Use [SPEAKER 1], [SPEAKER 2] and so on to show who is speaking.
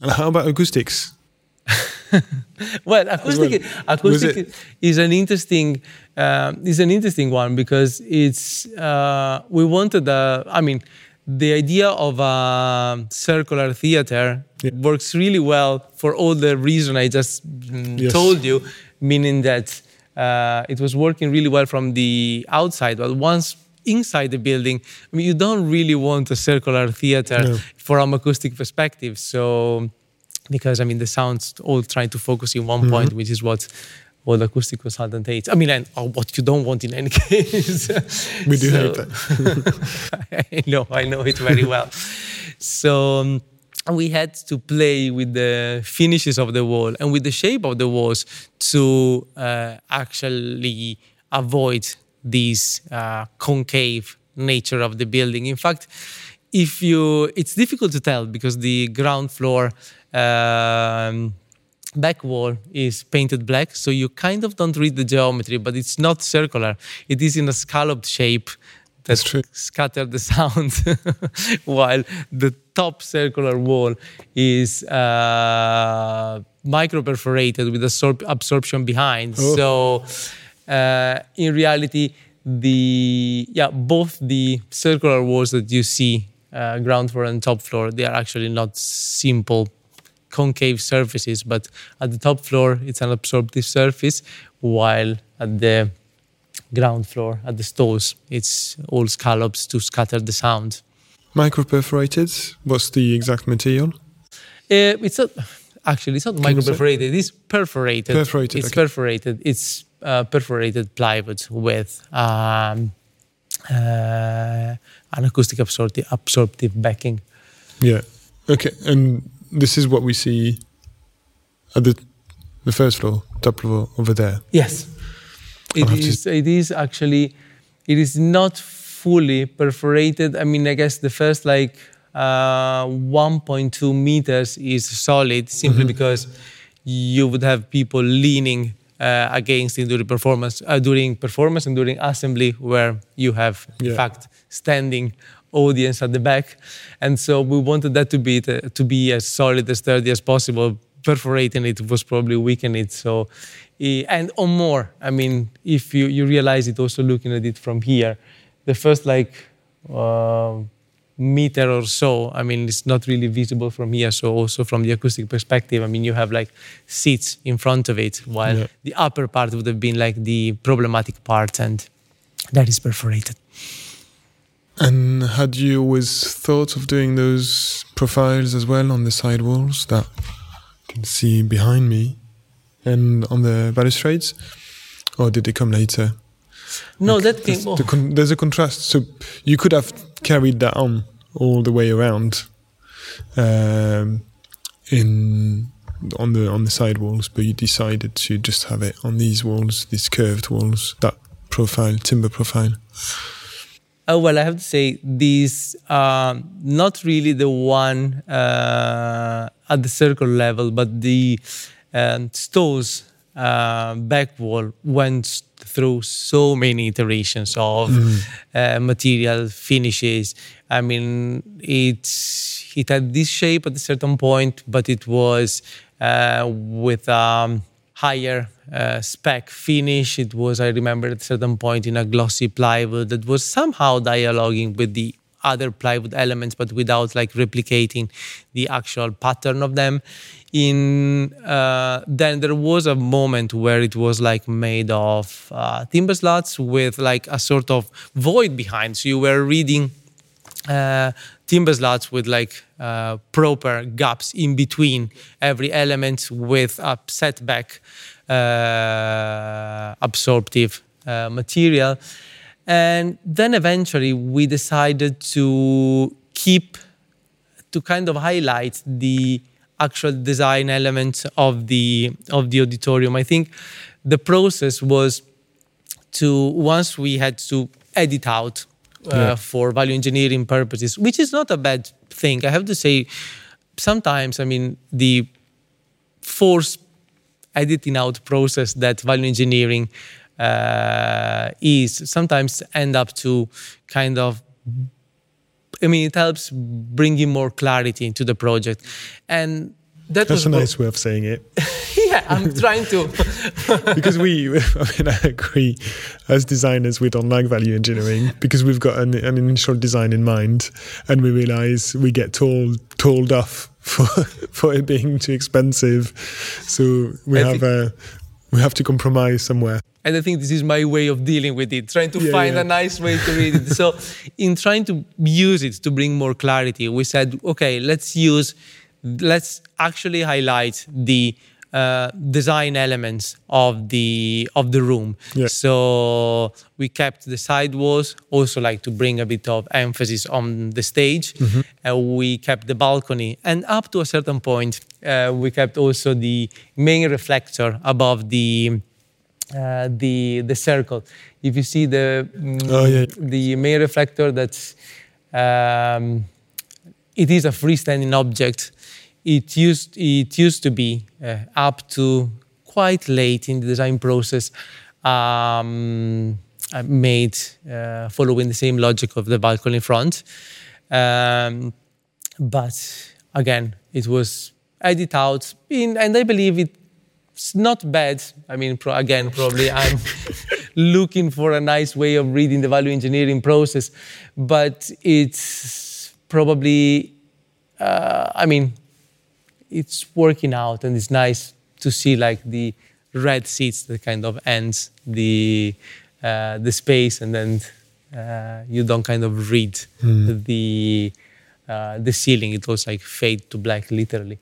[SPEAKER 1] And how about acoustics?
[SPEAKER 2] well, acoustic
[SPEAKER 1] well.
[SPEAKER 2] acoustic is an interesting uh, is an interesting one because it's uh, we wanted a, I mean the idea of a circular theater
[SPEAKER 1] Yeah.
[SPEAKER 2] works really well for all the reason I just mm,
[SPEAKER 1] Yes.
[SPEAKER 2] told you, meaning that uh, it was working really well from the outside, but once inside the building, I mean, you don't really want a circular theater
[SPEAKER 1] No.
[SPEAKER 2] from acoustic perspective. So, because I mean, the sounds all trying to focus in one point, which is what all the acoustic consultant hates. I mean, and or what you don't want in any case.
[SPEAKER 1] We do
[SPEAKER 2] So-
[SPEAKER 1] hate that.
[SPEAKER 2] I know, I know it very well. so um, we had to play with the finishes of the wall and with the shape of the walls to uh, actually avoid this uh, concave nature of the building. In fact, if you, it's difficult to tell because the ground floor. Um, back wall is painted black, so you kind of don't read the geometry, but it's not circular. It is in a scalloped shape that
[SPEAKER 1] That's true.
[SPEAKER 2] scatter the sound, while the top circular wall is uh, micro perforated with absor- absorption behind.
[SPEAKER 1] Oh.
[SPEAKER 2] So uh, in reality, the yeah both the circular walls that you see uh, ground floor and top floor they are actually not simple concave surfaces, but at the top floor it's an absorptive surface, while at the ground floor, at the stalls, it's all scallops to scatter the sound.
[SPEAKER 1] Microperforated. What's the exact material?
[SPEAKER 2] Uh, it's not actually it's not
[SPEAKER 1] you
[SPEAKER 2] micro perforated. It's perforated.
[SPEAKER 1] Perforated,
[SPEAKER 2] It's
[SPEAKER 1] okay.
[SPEAKER 2] perforated. It's uh, perforated plywood with um, uh, an acoustic absorptive, absorptive backing.
[SPEAKER 1] Yeah. Okay. And this is what we see at the the first floor, top floor over there.
[SPEAKER 2] Yes,
[SPEAKER 1] I'll
[SPEAKER 2] is. It is actually. It is not fully perforated. I mean, I guess the first like uh, 1.2 meters is solid, simply
[SPEAKER 1] Mm-hmm.
[SPEAKER 2] because you would have people leaning uh, against during performance, uh, during performance and during assembly, where you have in
[SPEAKER 1] Yeah.
[SPEAKER 2] fact standing audience at the back, and so we wanted that to be to be as solid as sturdy as possible. Perforating it was probably weakening it. So, and on more. I mean, if you you realize it also looking at it from here, the first like. Uh, meter or so. I mean, it's not really visible from here. So also from the acoustic perspective, I mean, you have like seats in front of it, while
[SPEAKER 1] Yeah.
[SPEAKER 2] the upper part would have been like the problematic part, and that is perforated.
[SPEAKER 1] And had you always thought of doing those profiles as well on the side walls that you can see behind me and on the balustrades? Or did they come later?
[SPEAKER 2] No,
[SPEAKER 1] Like,
[SPEAKER 2] that came. oh,
[SPEAKER 1] the con- there's a contrast. So you could have carried that on all the way around um, in on the on the side walls, but you decided to just have it on these walls, these curved walls, that profile, timber profile.
[SPEAKER 2] Oh, well, I have to say, these are not really the one uh, at the circle level, but the um, stalls uh, back wall went through so many iterations of uh, material finishes. I mean, it, it had this shape at a certain point, but it was uh, with um, higher uh, spec finish. It was, I remember, at a certain point in a glossy plywood that was somehow dialoguing with the other plywood elements, but without like replicating the actual pattern of them. In uh, then there was a moment where it was like made of uh, timber slats with like a sort of void behind. So you were reading uh, timber slats with like uh, proper gaps in between every element with a setback uh, absorptive uh, material. And then eventually we decided to keep, to kind of highlight the actual design elements of the of the auditorium. I think the process was to once we had to edit out uh,
[SPEAKER 1] Yeah.
[SPEAKER 2] for value engineering purposes, which is not a bad thing. I have to say, sometimes I mean the force editing out process that value engineering uh, is sometimes end up to kind of I mean, it helps bringing more clarity into the project. And that
[SPEAKER 1] That's
[SPEAKER 2] was
[SPEAKER 1] a
[SPEAKER 2] bo-
[SPEAKER 1] nice way of saying it.
[SPEAKER 2] yeah, I'm trying to.
[SPEAKER 1] because we, I mean, I agree. As designers, we don't like value engineering because we've got an, an initial design in mind, and we realize we get told told off for for it being too expensive. So we
[SPEAKER 2] I
[SPEAKER 1] have a we have to compromise somewhere.
[SPEAKER 2] and I think this is my way of dealing with it, trying to
[SPEAKER 1] Yeah,
[SPEAKER 2] find
[SPEAKER 1] yeah.
[SPEAKER 2] a nice way to read it. so, in trying to use it to bring more clarity, we said, okay, let's use, let's actually highlight the uh, design elements of the of the room.
[SPEAKER 1] Yeah.
[SPEAKER 2] So we kept the side walls, also like to bring a bit of emphasis on the stage. Uh, we kept the balcony, and up to a certain point, uh, we kept also the main reflector above the uh, the the circle. If you see the mm,
[SPEAKER 1] Oh, yeah.
[SPEAKER 2] the main reflector, that's um, it is a freestanding object. It used it used to be uh, up to quite late in the design process. Um, uh, made uh, following the same logic of the balcony front, um, but again, it was edited out, in, and I believe it it's not bad. I mean, pro- again, probably I'm looking for a nice way of reading the value engineering process, but it's probably, uh, I mean, it's working out and it's nice to see like the red seats that kind of ends the uh, the space and then uh, you don't kind of read the uh, the ceiling. It was like fade to black literally.